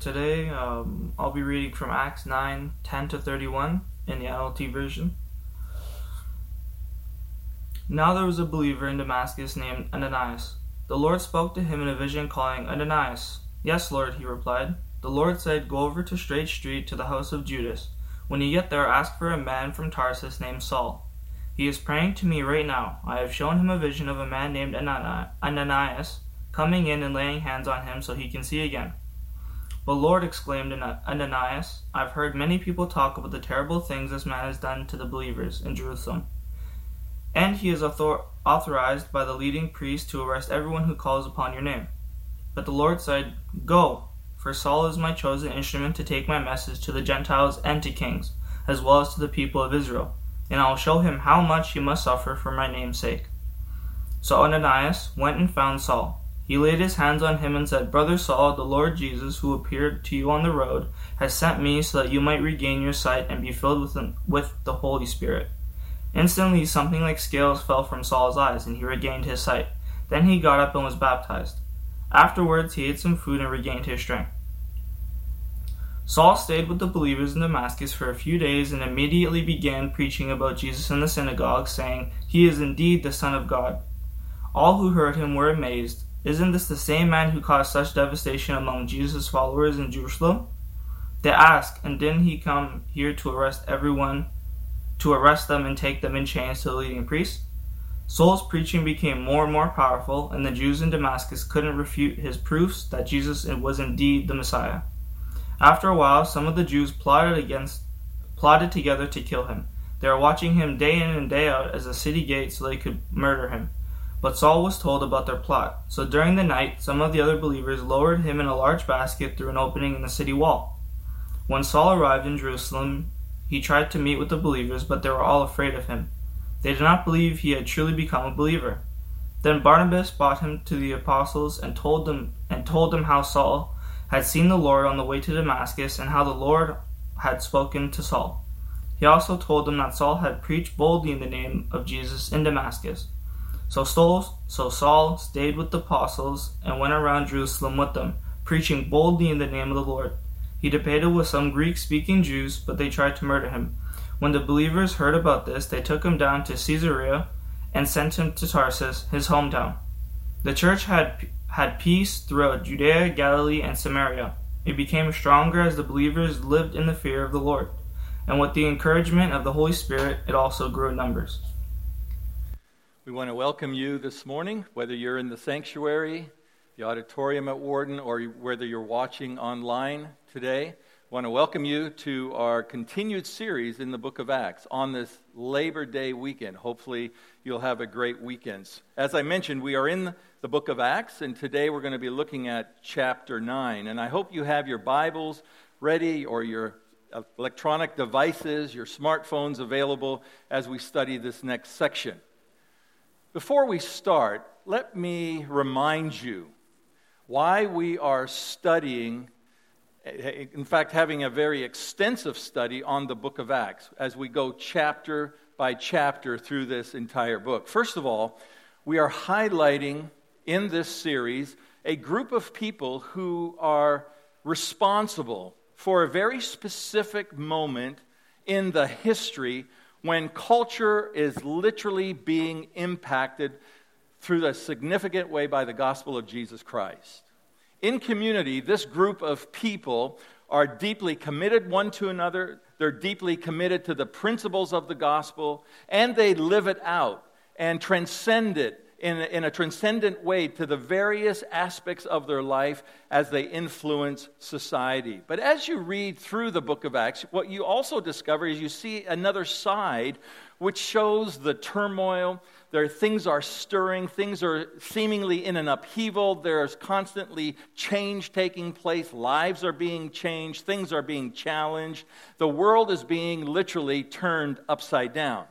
Today, um, I'll be reading from Acts 9 10 to 31 in the NLT version. Now there was a believer in Damascus named Ananias. The Lord spoke to him in a vision, calling, Ananias. Yes, Lord, he replied. The Lord said, Go over to Straight Street to the house of Judas. When you get there, ask for a man from Tarsus named Saul. He is praying to me right now. I have shown him a vision of a man named Ananias coming in and laying hands on him so he can see again. But Lord, exclaimed Ananias, I've heard many people talk about the terrible things this man has done to the believers in Jerusalem. And he is author- authorized by the leading priest to arrest everyone who calls upon your name. But the Lord said, Go, for Saul is my chosen instrument to take my message to the Gentiles and to kings, as well as to the people of Israel, and I will show him how much he must suffer for my name's sake. So Ananias went and found Saul he laid his hands on him and said, Brother Saul, the Lord Jesus, who appeared to you on the road, has sent me so that you might regain your sight and be filled with the, with the Holy Spirit. Instantly, something like scales fell from Saul's eyes, and he regained his sight. Then he got up and was baptized. Afterwards, he ate some food and regained his strength. Saul stayed with the believers in Damascus for a few days and immediately began preaching about Jesus in the synagogue, saying, He is indeed the Son of God. All who heard him were amazed isn't this the same man who caused such devastation among Jesus' followers in Jerusalem? They ask, and didn't he come here to arrest everyone, to arrest them and take them in chains to the leading priests? Saul's preaching became more and more powerful, and the Jews in Damascus couldn't refute his proofs that Jesus was indeed the Messiah. After a while, some of the Jews plotted against, plotted together to kill him. They were watching him day in and day out as the city gate so they could murder him. But Saul was told about their plot. So during the night, some of the other believers lowered him in a large basket through an opening in the city wall. When Saul arrived in Jerusalem, he tried to meet with the believers, but they were all afraid of him. They did not believe he had truly become a believer. Then Barnabas brought him to the apostles and told them and told them how Saul had seen the Lord on the way to Damascus and how the Lord had spoken to Saul. He also told them that Saul had preached boldly in the name of Jesus in Damascus. So Saul, so Saul stayed with the apostles and went around Jerusalem with them, preaching boldly in the name of the Lord. He debated with some Greek speaking Jews, but they tried to murder him. When the believers heard about this, they took him down to Caesarea and sent him to Tarsus, his hometown. The church had, had peace throughout Judea, Galilee, and Samaria. It became stronger as the believers lived in the fear of the Lord. And with the encouragement of the Holy Spirit, it also grew in numbers. We want to welcome you this morning, whether you're in the sanctuary, the auditorium at Warden, or whether you're watching online today. I want to welcome you to our continued series in the book of Acts on this Labor Day weekend. Hopefully, you'll have a great weekend. As I mentioned, we are in the book of Acts, and today we're going to be looking at chapter 9. And I hope you have your Bibles ready or your electronic devices, your smartphones available as we study this next section. Before we start, let me remind you why we are studying, in fact, having a very extensive study on the book of Acts as we go chapter by chapter through this entire book. First of all, we are highlighting in this series a group of people who are responsible for a very specific moment in the history when culture is literally being impacted through a significant way by the gospel of Jesus Christ. In community, this group of people are deeply committed one to another. They're deeply committed to the principles of the gospel, and they live it out and transcend it in a, in a transcendent way to the various aspects of their life as they influence society. But as you read through the book of Acts, what you also discover is you see another side which shows the turmoil. There things are stirring, things are seemingly in an upheaval. There's constantly change taking place, lives are being changed, things are being challenged. The world is being literally turned upside down.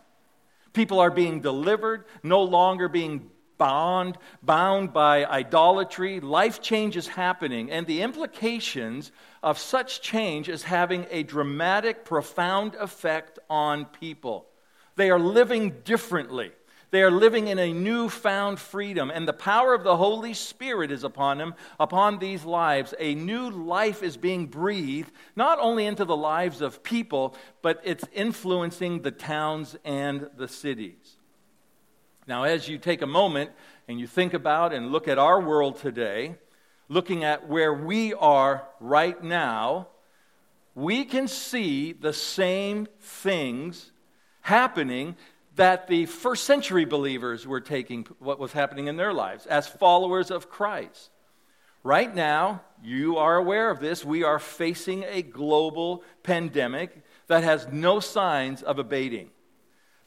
People are being delivered, no longer being bound, bound by idolatry. Life change is happening, and the implications of such change is having a dramatic, profound effect on people. They are living differently. They are living in a newfound freedom, and the power of the Holy Spirit is upon them, upon these lives. A new life is being breathed, not only into the lives of people, but it's influencing the towns and the cities. Now, as you take a moment and you think about and look at our world today, looking at where we are right now, we can see the same things happening that the first century believers were taking, what was happening in their lives as followers of Christ. Right now, you are aware of this, we are facing a global pandemic that has no signs of abating.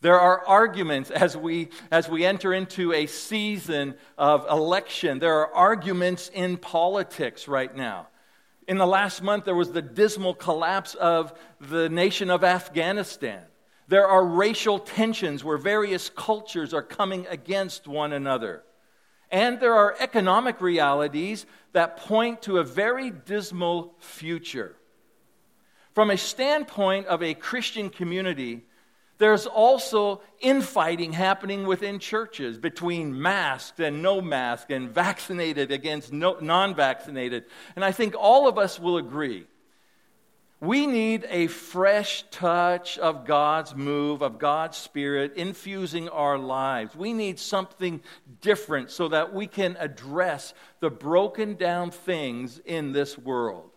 There are arguments as we, as we enter into a season of election. There are arguments in politics right now. In the last month, there was the dismal collapse of the nation of Afghanistan. There are racial tensions where various cultures are coming against one another. And there are economic realities that point to a very dismal future. From a standpoint of a Christian community, there's also infighting happening within churches between masked and no masked and vaccinated against no, non vaccinated. And I think all of us will agree we need a fresh touch of God's move, of God's Spirit infusing our lives. We need something different so that we can address the broken down things in this world.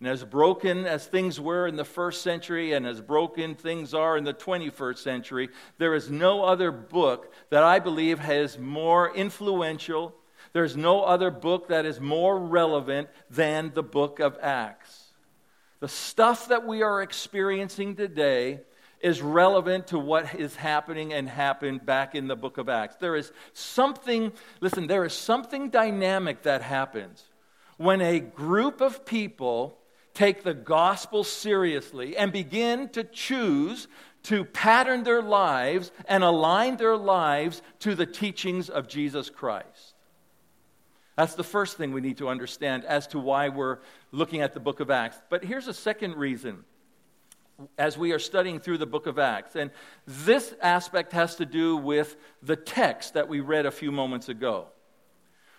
And as broken as things were in the first century and as broken things are in the 21st century, there is no other book that I believe has more influential. There's no other book that is more relevant than the book of Acts. The stuff that we are experiencing today is relevant to what is happening and happened back in the book of Acts. There is something, listen, there is something dynamic that happens when a group of people take the gospel seriously and begin to choose to pattern their lives and align their lives to the teachings of Jesus Christ. That's the first thing we need to understand as to why we're looking at the book of Acts. But here's a second reason as we are studying through the book of Acts. And this aspect has to do with the text that we read a few moments ago.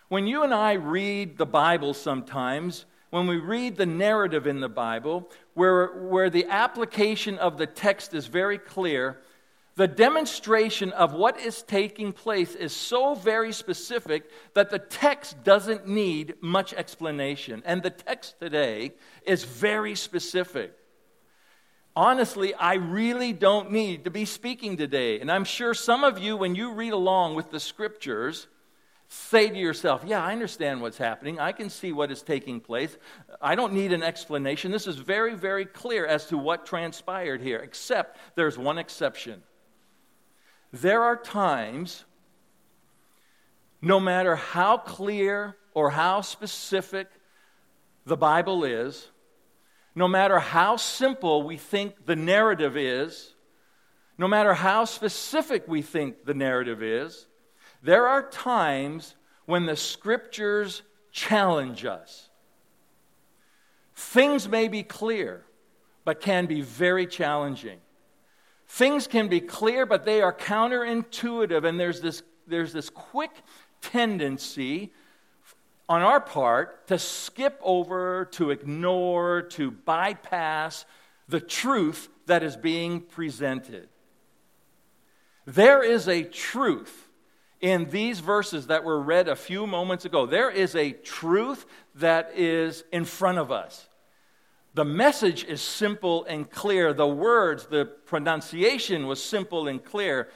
When you and I read the Bible sometimes, when we read the narrative in the Bible, where, where the application of the text is very clear, the demonstration of what is taking place is so very specific that the text doesn't need much explanation. And the text today is very specific. Honestly, I really don't need to be speaking today. And I'm sure some of you, when you read along with the scriptures, say to yourself, Yeah, I understand what's happening. I can see what is taking place. I don't need an explanation. This is very, very clear as to what transpired here, except there's one exception. There are times, no matter how clear or how specific the Bible is, no matter how simple we think the narrative is, no matter how specific we think the narrative is, there are times when the scriptures challenge us. Things may be clear, but can be very challenging. Things can be clear, but they are counterintuitive, and there's this, there's this quick tendency on our part to skip over, to ignore, to bypass the truth that is being presented. There is a truth in these verses that were read a few moments ago. There is a truth that is in front of us. The message is simple and clear. The words, the pronunciation was simple and clear.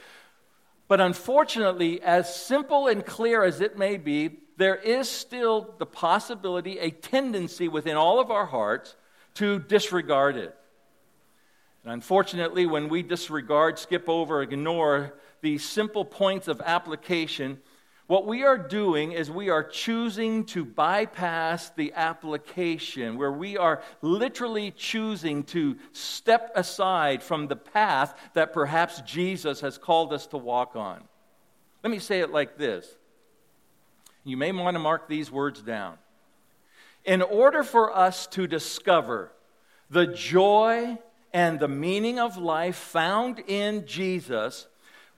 But unfortunately, as simple and clear as it may be, there is still the possibility, a tendency within all of our hearts to disregard it. And unfortunately, when we disregard, skip over, ignore these simple points of application, what we are doing is we are choosing to bypass the application, where we are literally choosing to step aside from the path that perhaps Jesus has called us to walk on. Let me say it like this. You may want to mark these words down. In order for us to discover the joy and the meaning of life found in Jesus,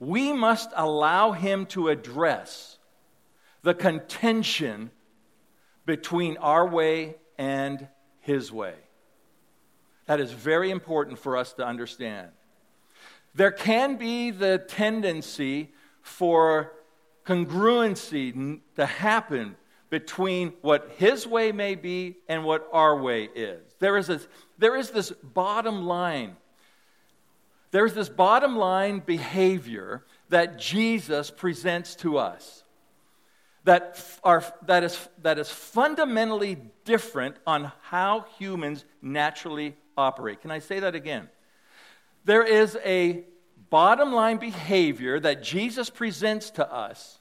we must allow him to address the contention between our way and his way. That is very important for us to understand. There can be the tendency for congruency to happen between what his way may be and what our way is. There is, this, there is this bottom line. There's this bottom line behavior that Jesus presents to us that, are, that, is, that is fundamentally different on how humans naturally operate. Can I say that again? There is a bottom line behavior that Jesus presents to us,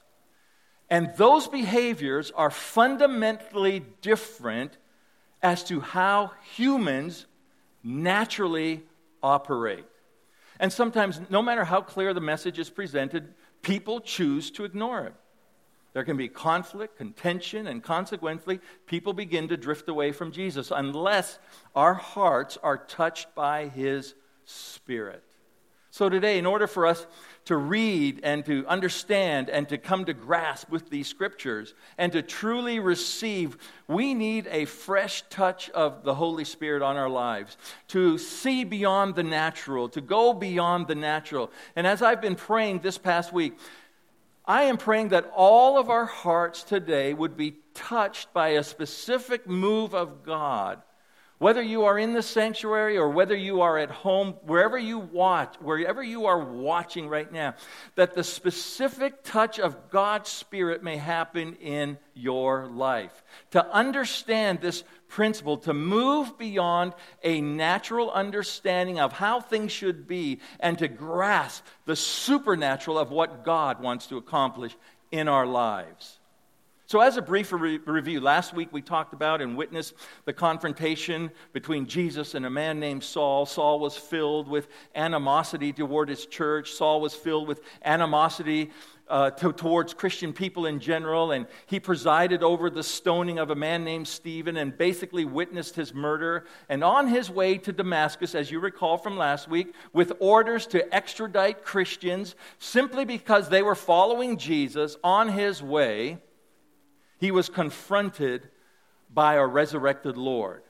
and those behaviors are fundamentally different as to how humans naturally operate. And sometimes, no matter how clear the message is presented, people choose to ignore it. There can be conflict, contention, and consequently, people begin to drift away from Jesus unless our hearts are touched by His Spirit. So, today, in order for us to read and to understand and to come to grasp with these scriptures and to truly receive, we need a fresh touch of the Holy Spirit on our lives to see beyond the natural, to go beyond the natural. And as I've been praying this past week, I am praying that all of our hearts today would be touched by a specific move of God. Whether you are in the sanctuary or whether you are at home, wherever you watch, wherever you are watching right now, that the specific touch of God's Spirit may happen in your life. To understand this principle, to move beyond a natural understanding of how things should be, and to grasp the supernatural of what God wants to accomplish in our lives. So, as a brief re- review, last week we talked about and witnessed the confrontation between Jesus and a man named Saul. Saul was filled with animosity toward his church, Saul was filled with animosity uh, to, towards Christian people in general, and he presided over the stoning of a man named Stephen and basically witnessed his murder. And on his way to Damascus, as you recall from last week, with orders to extradite Christians simply because they were following Jesus on his way, he was confronted by a resurrected Lord.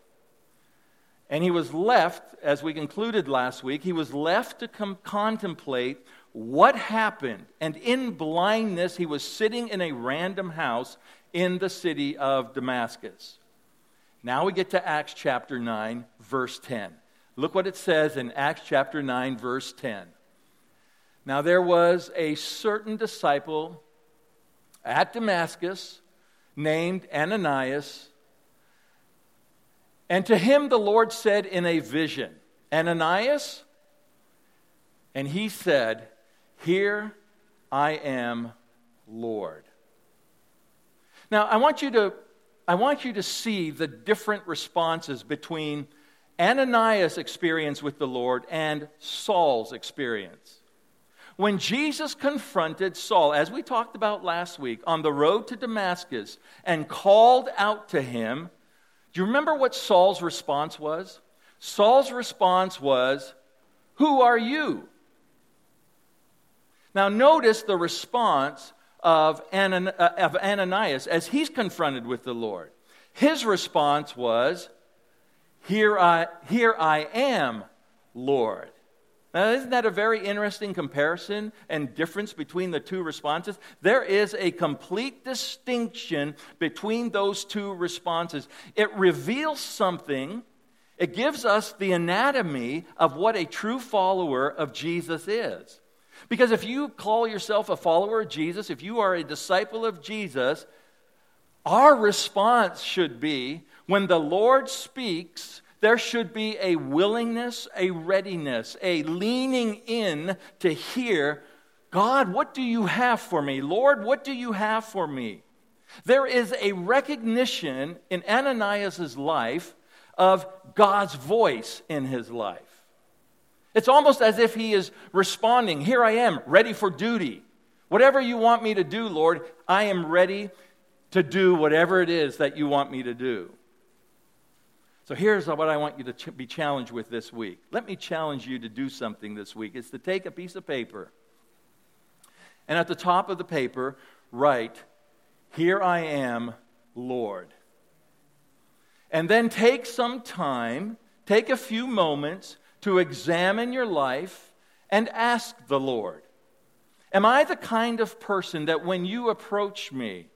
And he was left, as we concluded last week, he was left to com- contemplate what happened. And in blindness, he was sitting in a random house in the city of Damascus. Now we get to Acts chapter 9, verse 10. Look what it says in Acts chapter 9, verse 10. Now there was a certain disciple at Damascus named Ananias, and to him the Lord said in a vision, Ananias? And he said, here I am, Lord. Now, I want you to, I want you to see the different responses between Ananias' experience with the Lord and Saul's experience. When Jesus confronted Saul, as we talked about last week, on the road to Damascus and called out to him, do you remember what Saul's response was? Saul's response was, Who are you? Now, notice the response of, uh, Ananias as he's confronted with the Lord. His response was, Here I, here I am, Lord. Now, isn't that a very interesting comparison and difference between the two responses? There is a complete distinction between those two responses. It reveals something, it gives us the anatomy of what a true follower of Jesus is. Because if you call yourself a follower of Jesus, if you are a disciple of Jesus, our response should be when the Lord speaks, there should be a willingness, a readiness, a leaning in to hear God, what do you have for me? Lord, what do you have for me? There is a recognition in Ananias' life of God's voice in his life. It's almost as if he is responding, Here I am, ready for duty. Whatever you want me to do, Lord, I am ready to do whatever it is that you want me to do. So here's what I want you to ch- be challenged with this week. Let me challenge you to do something this week. It's to take a piece of paper and at the top of the paper, write, Here I am, Lord. And then take some time, take a few moments to examine your life and ask the Lord, Am I the kind of person that when you approach me,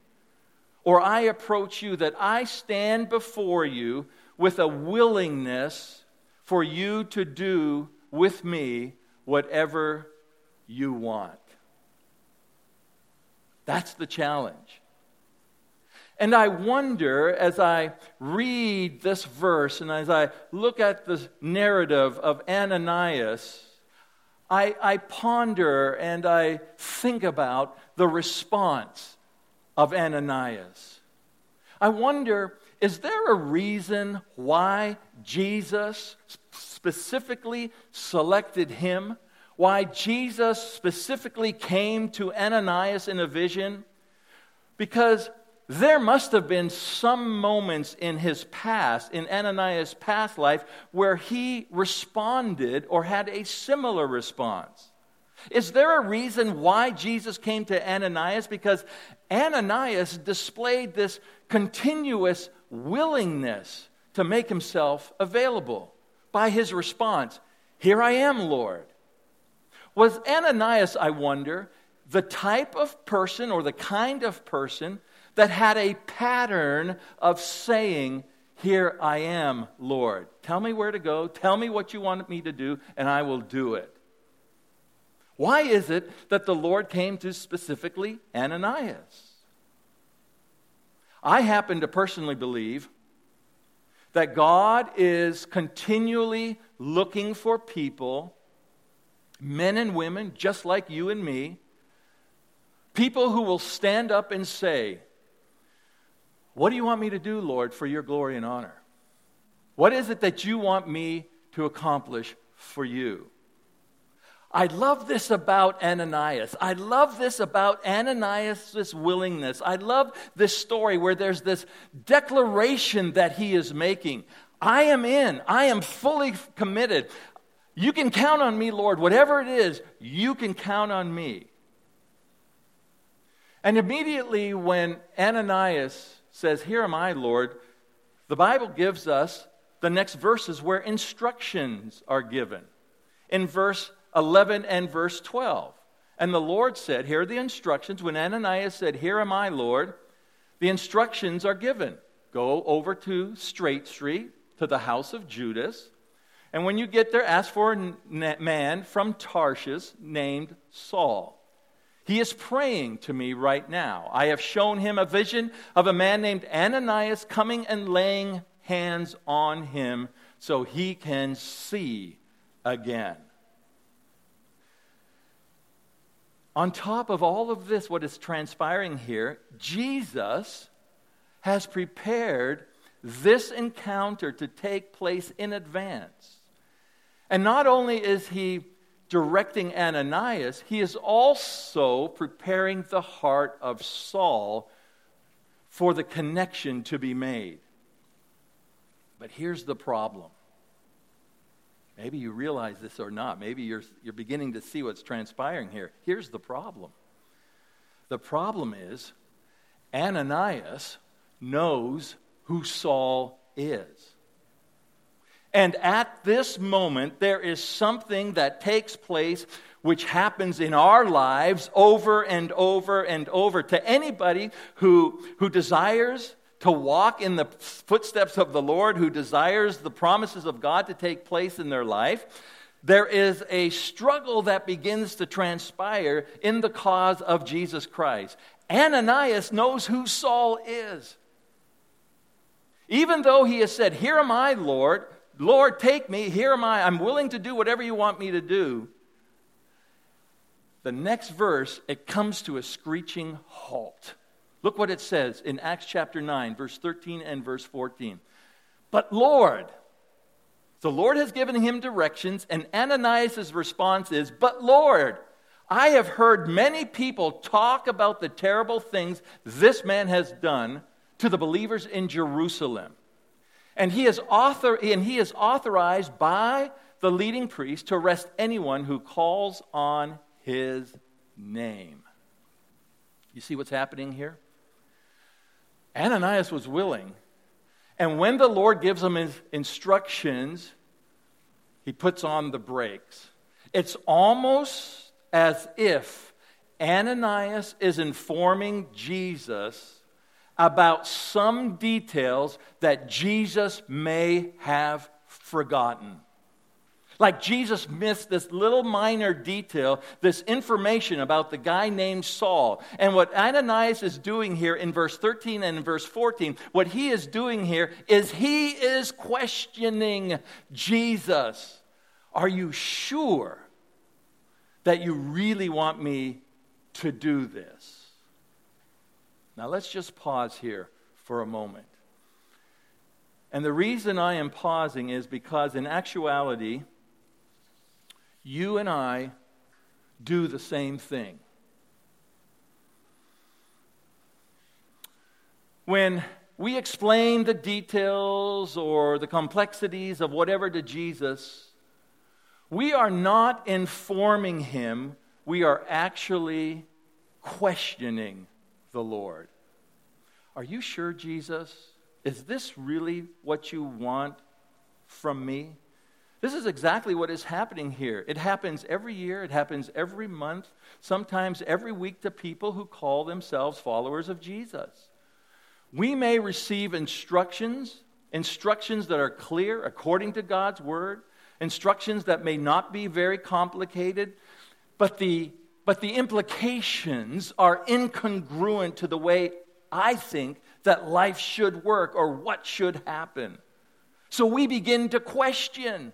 or I approach you, that I stand before you with a willingness for you to do with me whatever you want? That's the challenge. And I wonder as I read this verse and as I look at the narrative of Ananias, I, I, ponder and I think about the response of Ananias. I wonder is there a reason why Jesus specifically selected him? Why Jesus specifically came to Ananias in a vision? Because there must have been some moments in his past, in Ananias' past life, where he responded or had a similar response. Is there a reason why Jesus came to Ananias? Because Ananias displayed this continuous willingness to make himself available by his response Here I am, Lord. Was Ananias, I wonder, the type of person or the kind of person that had a pattern of saying, Here I am, Lord. Tell me where to go, tell me what you want me to do, and I will do it. Why is it that the Lord came to specifically Ananias? I happen to personally believe that God is continually looking for people, men and women, just like you and me, people who will stand up and say, what do you want me to do, Lord, for your glory and honor? What is it that you want me to accomplish for you? I love this about Ananias. I love this about Ananias' willingness. I love this story where there's this declaration that he is making. I am in. I am fully committed. You can count on me, Lord. Whatever it is, you can count on me. And immediately when Ananias says, Here am I, Lord, the Bible gives us the next verses where instructions are given. In verse 11 and verse 12. And the Lord said, Here are the instructions. When Ananias said, Here am I, Lord, the instructions are given. Go over to Straight Street, to the house of Judas. And when you get there, ask for a man from Tarshish named Saul. He is praying to me right now. I have shown him a vision of a man named Ananias coming and laying hands on him so he can see again. On top of all of this, what is transpiring here, Jesus has prepared this encounter to take place in advance. And not only is he directing Ananias, he is also preparing the heart of Saul for the connection to be made. But here's the problem. Maybe you realize this or not. Maybe you're, you're beginning to see what's transpiring here. Here's the problem the problem is Ananias knows who Saul is. And at this moment, there is something that takes place which happens in our lives over and over and over. To anybody who, who desires to walk in the footsteps of the Lord, who desires the promises of God to take place in their life, there is a struggle that begins to transpire in the cause of Jesus Christ. Ananias knows who Saul is. Even though he has said, Here am I, Lord, Lord, take me. Here am I. I'm willing to do whatever you want me to do. The next verse, it comes to a screeching halt. Look what it says in Acts chapter 9, verse 13 and verse 14. But Lord, the Lord has given him directions, and Ananias' response is, But Lord, I have heard many people talk about the terrible things this man has done to the believers in Jerusalem. And he is, author, and he is authorized by the leading priest to arrest anyone who calls on his name. You see what's happening here? Ananias was willing. And when the Lord gives him his instructions, he puts on the brakes. It's almost as if Ananias is informing Jesus about some details that Jesus may have forgotten. Like Jesus missed this little minor detail, this information about the guy named Saul. And what Ananias is doing here in verse 13 and in verse 14, what he is doing here is he is questioning Jesus. Are you sure that you really want me to do this? Now let's just pause here for a moment. And the reason I am pausing is because, in actuality, you and I do the same thing. When we explain the details or the complexities of whatever to Jesus, we are not informing him, we are actually questioning the Lord. Are you sure, Jesus? Is this really what you want from me? This is exactly what is happening here. It happens every year, it happens every month, sometimes every week to people who call themselves followers of Jesus. We may receive instructions, instructions that are clear according to God's word, instructions that may not be very complicated, but the, but the implications are incongruent to the way I think that life should work or what should happen. So we begin to question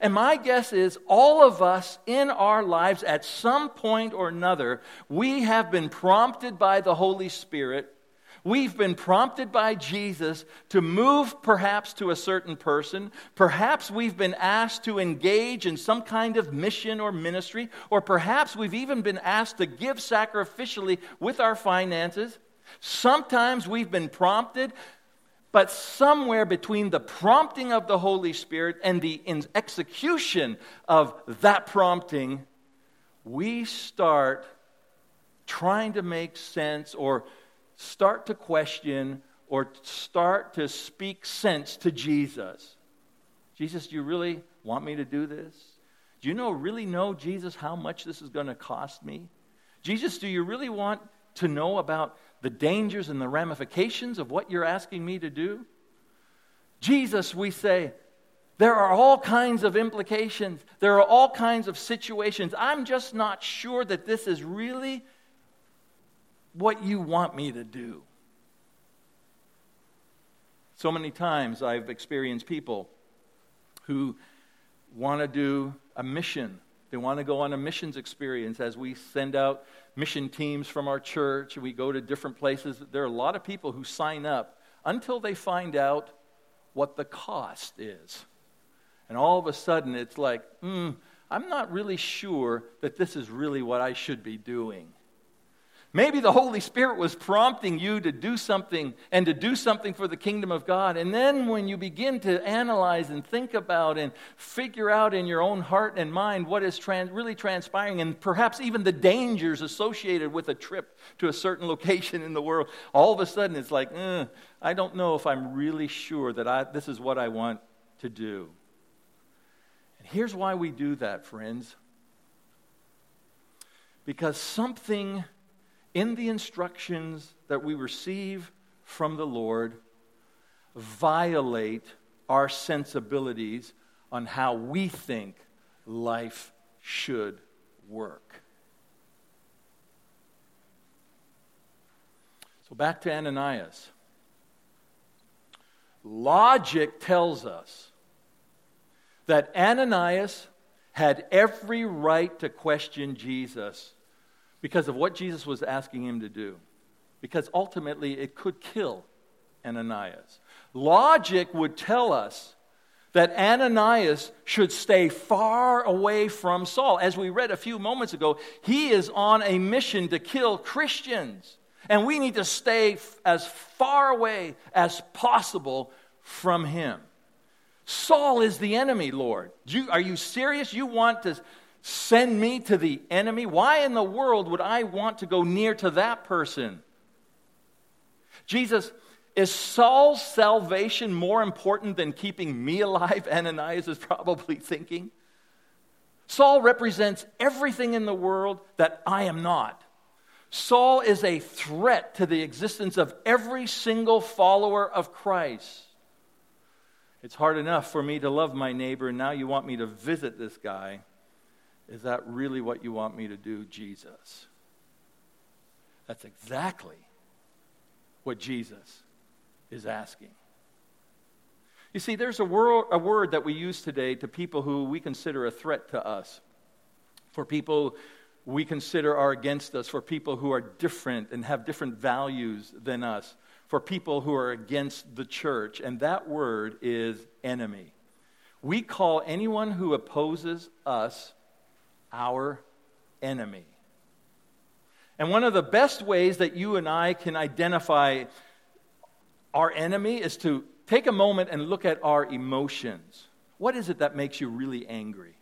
and my guess is all of us in our lives, at some point or another, we have been prompted by the Holy Spirit. We've been prompted by Jesus to move perhaps to a certain person. Perhaps we've been asked to engage in some kind of mission or ministry. Or perhaps we've even been asked to give sacrificially with our finances. Sometimes we've been prompted but somewhere between the prompting of the Holy Spirit and the execution of that prompting, we start trying to make sense or start to question or start to speak sense to Jesus. Jesus, do you really want me to do this? Do you know, really know, Jesus, how much this is going to cost me? Jesus, do you really want to know about the dangers and the ramifications of what you're asking me to do? Jesus, we say, there are all kinds of implications. There are all kinds of situations. I'm just not sure that this is really what you want me to do. So many times I've experienced people who want to do a mission they want to go on a missions experience as we send out mission teams from our church. We go to different places. There are a lot of people who sign up until they find out what the cost is. And all of a sudden, it's like, hmm, I'm not really sure that this is really what I should be doing. Maybe the Holy Spirit was prompting you to do something and to do something for the kingdom of God. And then when you begin to analyze and think about and figure out in your own heart and mind what is trans- really transpiring and perhaps even the dangers associated with a trip to a certain location in the world, all of a sudden it's like, eh, I don't know if I'm really sure that I, this is what I want to do. And here's why we do that, friends. Because something in the instructions that we receive from the Lord violate our sensibilities on how we think life should work. So back to Ananias. Logic tells us that Ananias had every right to question Jesus because of what Jesus was asking him to do. Because ultimately, it could kill Ananias. Logic would tell us that Ananias should stay far away from Saul. As we read a few moments ago, he is on a mission to kill Christians. And we need to stay as far away as possible from him. Saul is the enemy, Lord. You, are you serious? You want to send me to the enemy? Why in the world would I want to go near to that person? Jesus, is Saul's salvation more important than keeping me alive? Ananias is probably thinking. Saul represents everything in the world that I am not. Saul is a threat to the existence of every single follower of Christ. It's hard enough for me to love my neighbor, and now you want me to visit this guy. Is that really what you want me to do, Jesus? That's exactly what Jesus is asking. You see, there's a, word, a word that we use today to people who we consider a threat to us, for people we consider are against us, for people who are different and have different values than us, for people who are against the church, and that word is enemy. We call anyone who opposes us our enemy. And one of the best ways that you and I can identify our enemy is to take a moment and look at our emotions. What is it that makes you really angry?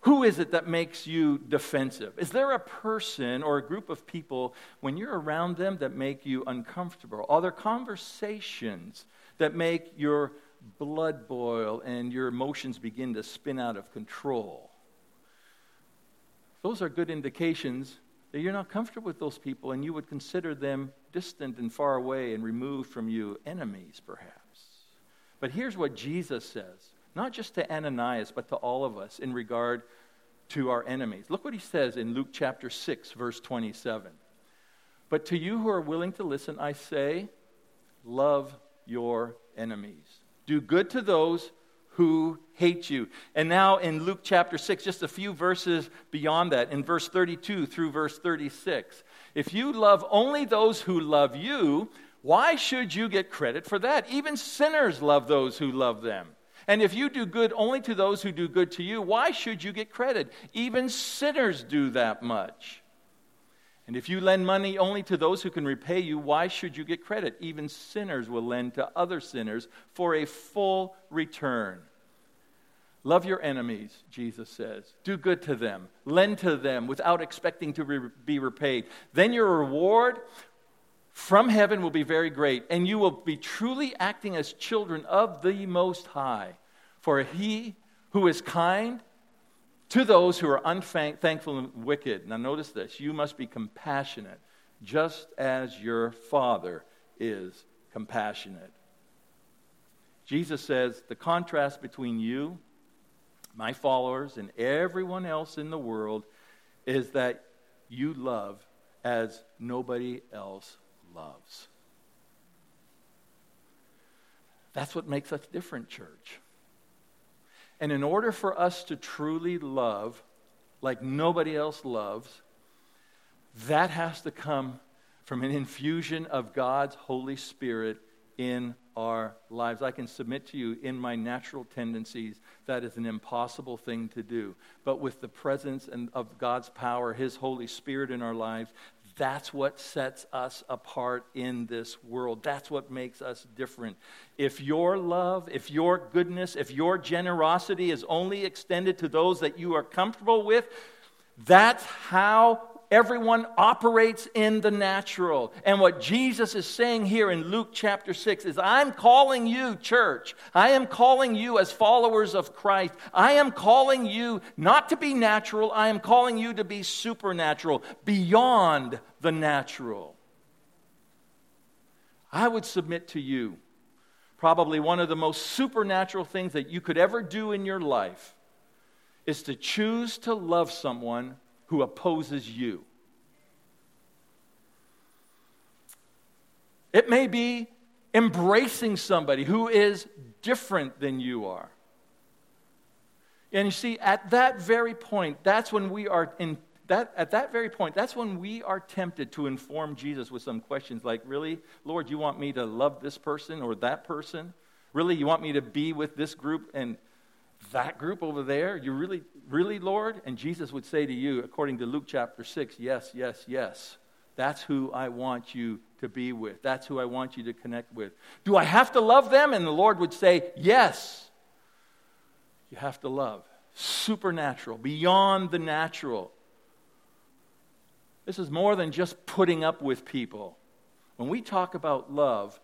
Who is it that makes you defensive? Is there a person or a group of people when you're around them that make you uncomfortable? Are there conversations that make your blood boil and your emotions begin to spin out of control? Those are good indications that you're not comfortable with those people and you would consider them distant and far away and removed from you, enemies perhaps. But here's what Jesus says, not just to Ananias, but to all of us in regard to our enemies. Look what he says in Luke chapter 6, verse 27. But to you who are willing to listen, I say, love your enemies. Do good to those who hate you. And now in Luke chapter 6, just a few verses beyond that, in verse 32 through verse 36. If you love only those who love you, why should you get credit for that? Even sinners love those who love them. And if you do good only to those who do good to you, why should you get credit? Even sinners do that much. And if you lend money only to those who can repay you, why should you get credit? Even sinners will lend to other sinners for a full return. Love your enemies, Jesus says. Do good to them. Lend to them without expecting to re- be repaid. Then your reward from heaven will be very great, and you will be truly acting as children of the Most High. For he who is kind to those who are unthankful and wicked. Now, notice this you must be compassionate, just as your Father is compassionate. Jesus says the contrast between you, my followers, and everyone else in the world is that you love as nobody else loves. That's what makes us different, church. And in order for us to truly love like nobody else loves, that has to come from an infusion of God's Holy Spirit in our lives. I can submit to you in my natural tendencies that is an impossible thing to do. But with the presence and of God's power, His Holy Spirit in our lives, that's what sets us apart in this world. That's what makes us different. If your love, if your goodness, if your generosity is only extended to those that you are comfortable with, that's how Everyone operates in the natural. And what Jesus is saying here in Luke chapter 6 is I'm calling you, church. I am calling you as followers of Christ. I am calling you not to be natural, I am calling you to be supernatural, beyond the natural. I would submit to you probably one of the most supernatural things that you could ever do in your life is to choose to love someone who opposes you. It may be embracing somebody who is different than you are. And you see, at that very point, that's when we are in that, at that very point, that's when we are tempted to inform Jesus with some questions like, Really, Lord, you want me to love this person or that person? Really, you want me to be with this group and that group over there? You really, really, Lord? And Jesus would say to you, according to Luke chapter 6, yes, yes, yes. That's who I want you to be with. That's who I want you to connect with. Do I have to love them? And the Lord would say, yes. You have to love supernatural, beyond the natural. This is more than just putting up with people. When we talk about love,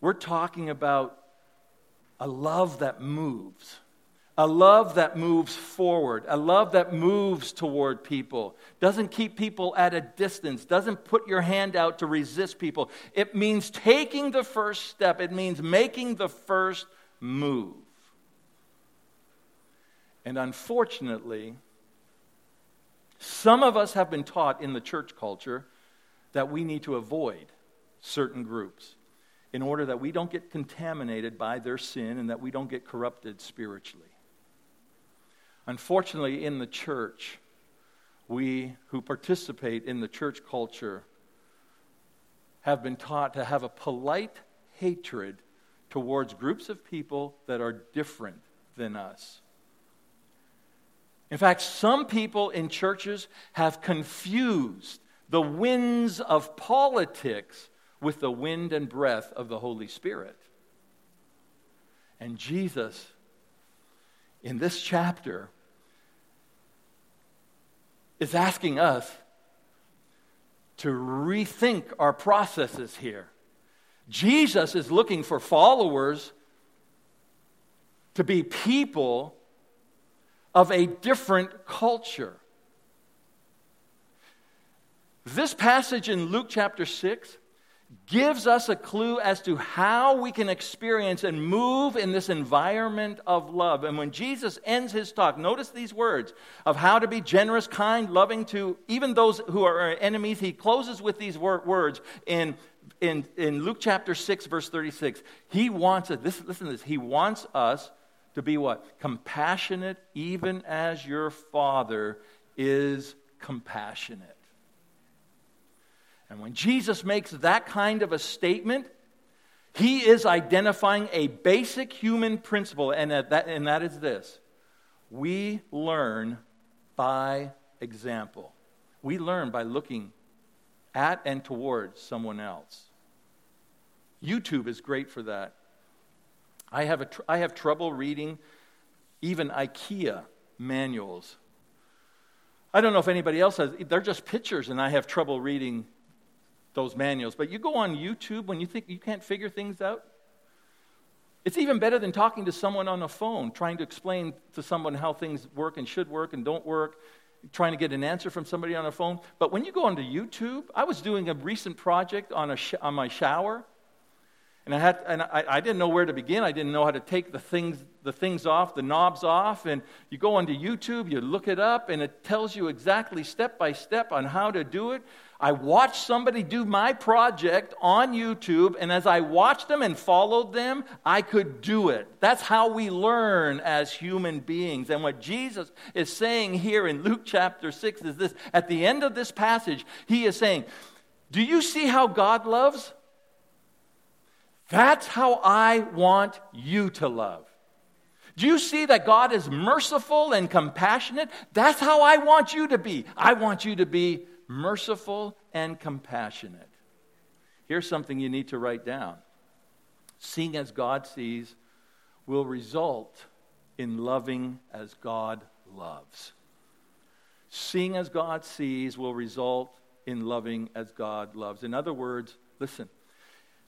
we're talking about a love that moves, a love that moves forward, a love that moves toward people, doesn't keep people at a distance, doesn't put your hand out to resist people. It means taking the first step, it means making the first move. And unfortunately, some of us have been taught in the church culture that we need to avoid certain groups in order that we don't get contaminated by their sin and that we don't get corrupted spiritually. Unfortunately, in the church, we who participate in the church culture have been taught to have a polite hatred towards groups of people that are different than us. In fact, some people in churches have confused the winds of politics with the wind and breath of the Holy Spirit. And Jesus, in this chapter, is asking us to rethink our processes here. Jesus is looking for followers to be people of a different culture. This passage in Luke chapter 6 gives us a clue as to how we can experience and move in this environment of love. And when Jesus ends his talk, notice these words of how to be generous, kind, loving to even those who are enemies. He closes with these words in, in, in Luke chapter 6, verse 36. He wants us, this, listen to this, he wants us to be what? Compassionate, even as your Father is compassionate. And when Jesus makes that kind of a statement, he is identifying a basic human principle, and that, and that is this we learn by example. We learn by looking at and towards someone else. YouTube is great for that. I have, a tr- I have trouble reading even IKEA manuals. I don't know if anybody else has, they're just pictures, and I have trouble reading those manuals. But you go on YouTube when you think you can't figure things out. It's even better than talking to someone on the phone, trying to explain to someone how things work and should work and don't work, trying to get an answer from somebody on the phone. But when you go onto YouTube, I was doing a recent project on, a sh- on my shower, and I, had, and I, I, didn't know where to begin. I didn't know how to take the things, the things off, the knobs off. And you go onto YouTube, you look it up, and it tells you exactly step by step on how to do it. I watched somebody do my project on YouTube, and as I watched them and followed them, I could do it. That's how we learn as human beings. And what Jesus is saying here in Luke chapter 6 is this at the end of this passage, he is saying, Do you see how God loves? That's how I want you to love. Do you see that God is merciful and compassionate? That's how I want you to be. I want you to be merciful and compassionate. Here's something you need to write down Seeing as God sees will result in loving as God loves. Seeing as God sees will result in loving as God loves. In other words, listen,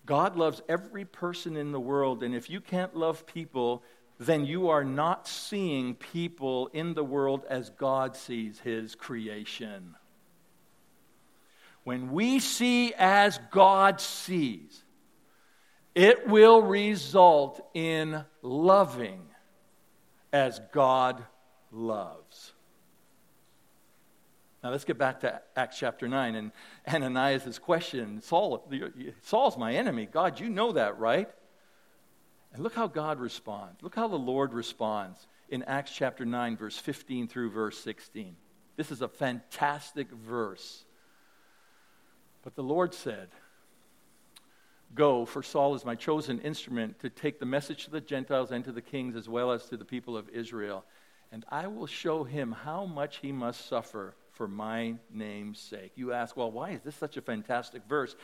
God loves every person in the world, and if you can't love people, then you are not seeing people in the world as God sees his creation. When we see as God sees, it will result in loving as God loves. Now let's get back to Acts chapter 9 and Ananias' question. Saul, Saul's my enemy. God, you know that, right? And look how God responds. Look how the Lord responds in Acts chapter 9, verse 15 through verse 16. This is a fantastic verse. But the Lord said, Go, for Saul is my chosen instrument to take the message to the Gentiles and to the kings as well as to the people of Israel. And I will show him how much he must suffer for my name's sake. You ask, well, why is this such a fantastic verse?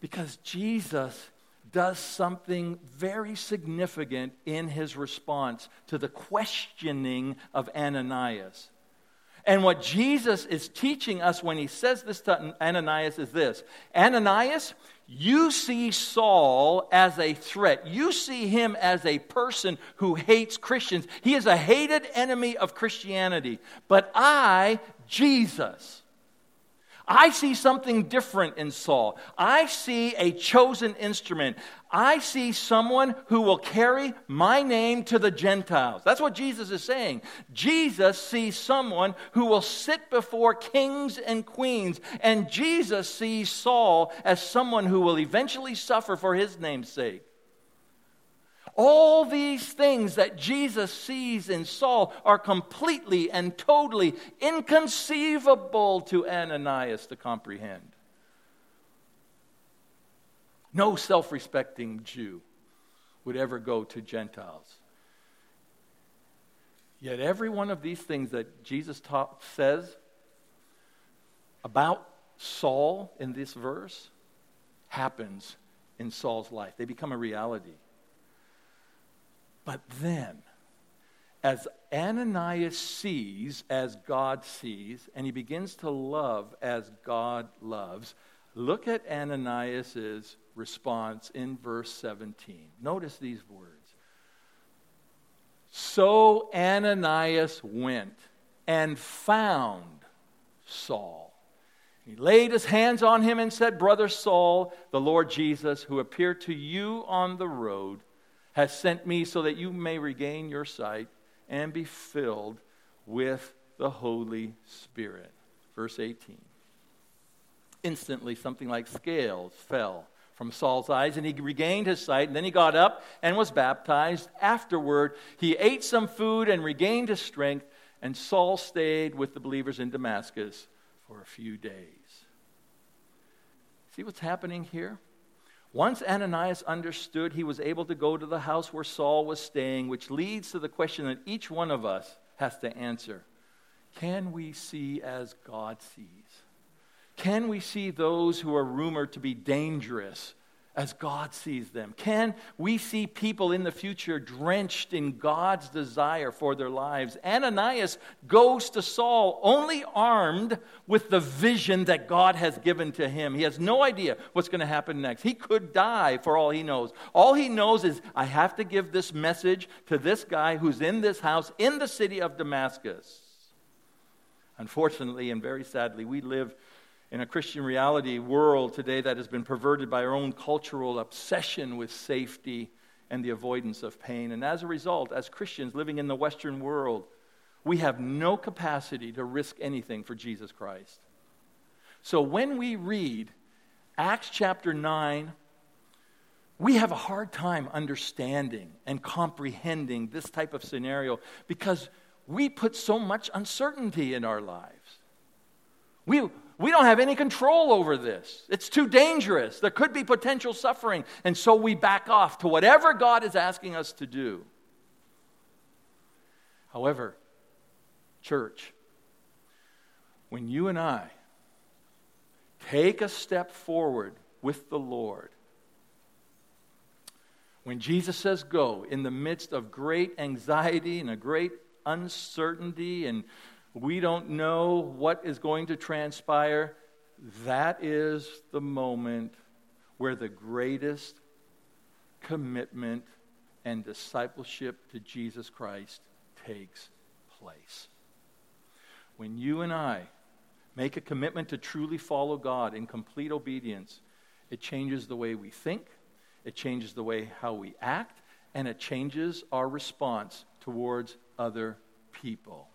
Because Jesus does something very significant in his response to the questioning of Ananias. And what Jesus is teaching us when he says this to Ananias is this Ananias, you see Saul as a threat. You see him as a person who hates Christians. He is a hated enemy of Christianity. But I, Jesus, I see something different in Saul. I see a chosen instrument. I see someone who will carry my name to the Gentiles. That's what Jesus is saying. Jesus sees someone who will sit before kings and queens, and Jesus sees Saul as someone who will eventually suffer for his name's sake. All these things that Jesus sees in Saul are completely and totally inconceivable to Ananias to comprehend. No self respecting Jew would ever go to Gentiles. Yet, every one of these things that Jesus taught, says about Saul in this verse happens in Saul's life. They become a reality. But then, as Ananias sees as God sees, and he begins to love as God loves, look at Ananias' response in verse 17. Notice these words. So Ananias went and found Saul. He laid his hands on him and said, Brother Saul, the Lord Jesus, who appeared to you on the road, has sent me so that you may regain your sight and be filled with the Holy Spirit. Verse 18. Instantly, something like scales fell from Saul's eyes, and he regained his sight. And then he got up and was baptized. Afterward, he ate some food and regained his strength. And Saul stayed with the believers in Damascus for a few days. See what's happening here? Once Ananias understood, he was able to go to the house where Saul was staying, which leads to the question that each one of us has to answer Can we see as God sees? Can we see those who are rumored to be dangerous as God sees them? Can we see people in the future drenched in God's desire for their lives? Ananias goes to Saul only armed with the vision that God has given to him. He has no idea what's going to happen next. He could die for all he knows. All he knows is, I have to give this message to this guy who's in this house in the city of Damascus. Unfortunately and very sadly, we live in a Christian reality world today that has been perverted by our own cultural obsession with safety and the avoidance of pain. And as a result, as Christians living in the Western world, we have no capacity to risk anything for Jesus Christ. So when we read Acts chapter 9, we have a hard time understanding and comprehending this type of scenario because we put so much uncertainty in our lives. We, we don't have any control over this. It's too dangerous. There could be potential suffering. And so we back off to whatever God is asking us to do. However, church, when you and I take a step forward with the Lord, when Jesus says go, in the midst of great anxiety and a great uncertainty and we don't know what is going to transpire. That is the moment where the greatest commitment and discipleship to Jesus Christ takes place. When you and I make a commitment to truly follow God in complete obedience, it changes the way we think, it changes the way how we act, and it changes our response towards other people.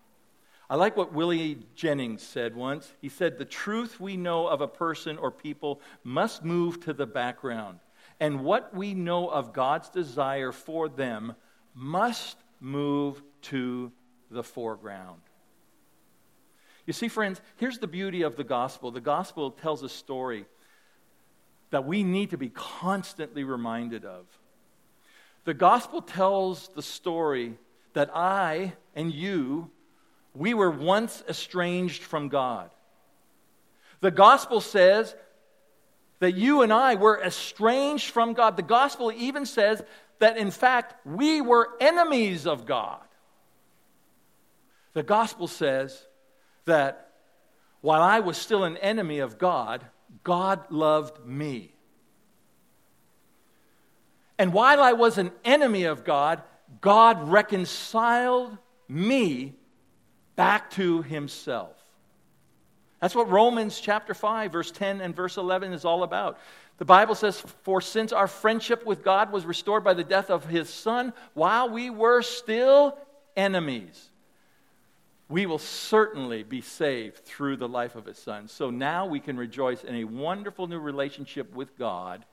I like what Willie Jennings said once. He said, The truth we know of a person or people must move to the background, and what we know of God's desire for them must move to the foreground. You see, friends, here's the beauty of the gospel the gospel tells a story that we need to be constantly reminded of. The gospel tells the story that I and you we were once estranged from God. The gospel says that you and I were estranged from God. The gospel even says that, in fact, we were enemies of God. The gospel says that while I was still an enemy of God, God loved me. And while I was an enemy of God, God reconciled me back to himself. That's what Romans chapter 5, verse 10 and verse 11 is all about. The Bible says, For since our friendship with God was restored by the death of his Son, while we were still enemies, we will certainly be saved through the life of his Son. So now we can rejoice in a wonderful new relationship with God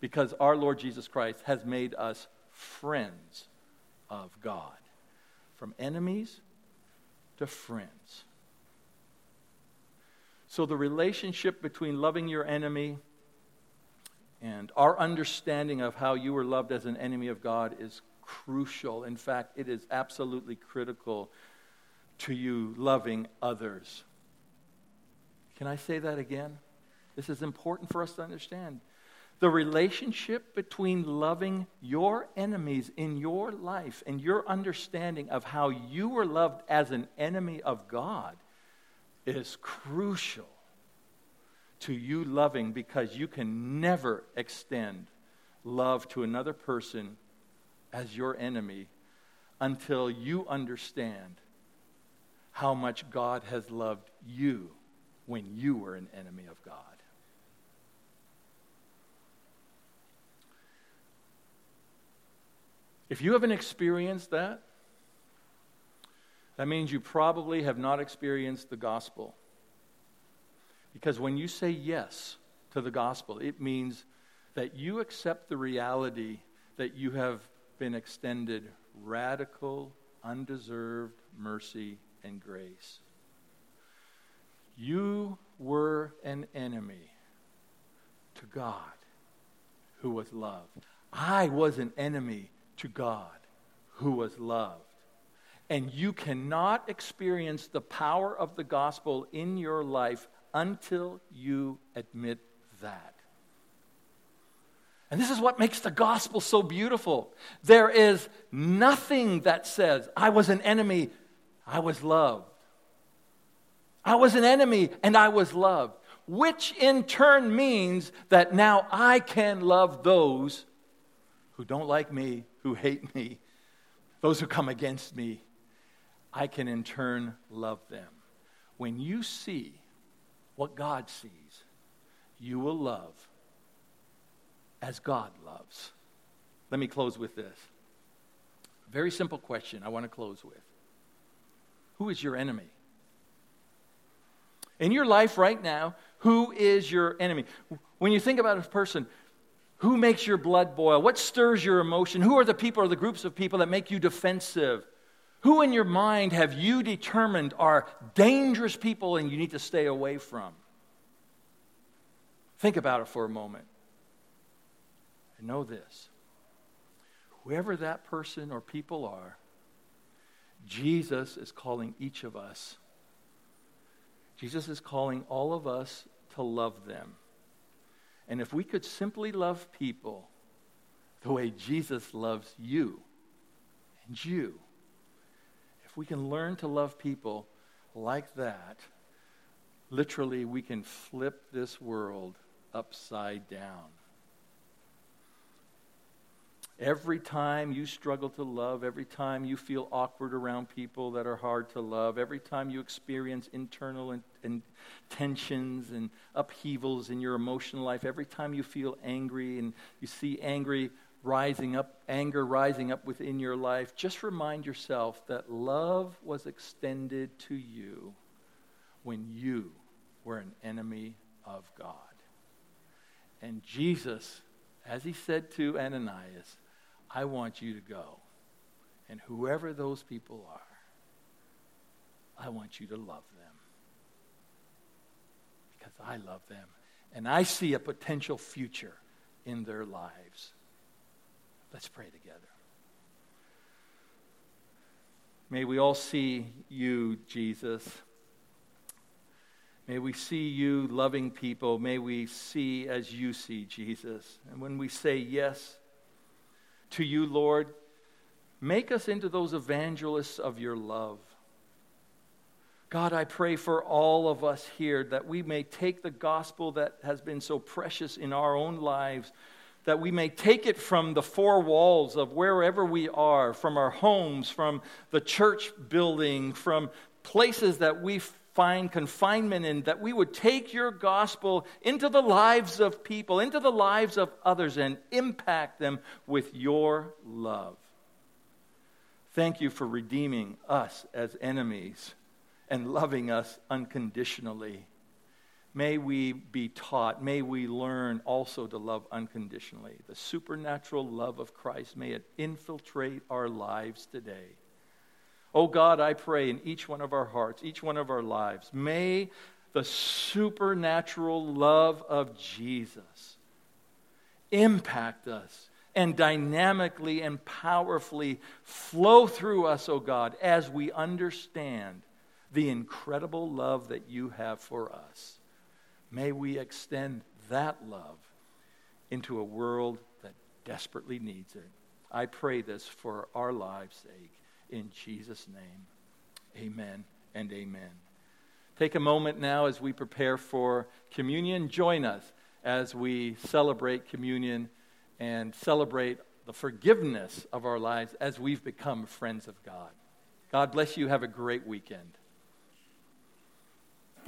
because our Lord Jesus Christ has made us friends of God. From enemies to friends. So, the relationship between loving your enemy and our understanding of how you were loved as an enemy of God is crucial. In fact, it is absolutely critical to you loving others. Can I say that again? This is important for us to understand. The relationship between loving your enemies in your life and your understanding of how you were loved as an enemy of God is crucial to you loving because you can never extend love to another person as your enemy until you understand how much God has loved you when you were an enemy of God. If you haven't experienced that, that means you probably have not experienced the gospel. Because when you say yes to the gospel, it means that you accept the reality that you have been extended radical, undeserved mercy and grace. You were an enemy to God who was love. I was an enemy to God who was loved. And you cannot experience the power of the gospel in your life until you admit that. And this is what makes the gospel so beautiful. There is nothing that says, I was an enemy, I was loved. I was an enemy and I was loved, which in turn means that now I can love those who don't like me, who hate me, those who come against me. I can in turn love them. When you see what God sees, you will love as God loves. Let me close with this. Very simple question I want to close with Who is your enemy? In your life right now, who is your enemy? When you think about a person, who makes your blood boil? What stirs your emotion? Who are the people or the groups of people that make you defensive? Who in your mind have you determined are dangerous people and you need to stay away from? Think about it for a moment. And know this whoever that person or people are, Jesus is calling each of us. Jesus is calling all of us to love them. And if we could simply love people the way Jesus loves you and you, if we can learn to love people like that, literally we can flip this world upside down. Every time you struggle to love, every time you feel awkward around people that are hard to love, every time you experience internal and, and tensions and upheavals in your emotional life, every time you feel angry and you see angry rising up, anger rising up within your life, just remind yourself that love was extended to you when you were an enemy of God. And Jesus, as he said to Ananias, I want you to go. And whoever those people are, I want you to love them. Because I love them. And I see a potential future in their lives. Let's pray together. May we all see you, Jesus. May we see you loving people. May we see as you see, Jesus. And when we say yes to you, Lord, make us into those evangelists of your love. God, I pray for all of us here that we may take the gospel that has been so precious in our own lives, that we may take it from the four walls of wherever we are, from our homes, from the church building, from places that we find confinement in, that we would take your gospel into the lives of people, into the lives of others, and impact them with your love. Thank you for redeeming us as enemies and loving us unconditionally. May we be taught, may we learn also to love unconditionally. The supernatural love of Christ, may it infiltrate our lives today. Oh God, I pray in each one of our hearts, each one of our lives, may the supernatural love of Jesus impact us and dynamically and powerfully flow through us, oh God, as we understand the incredible love that you have for us. May we extend that love into a world that desperately needs it. I pray this for our lives' sake in Jesus' name. Amen and amen. Take a moment now as we prepare for communion. Join us as we celebrate communion and celebrate the forgiveness of our lives as we've become friends of God. God bless you. Have a great weekend.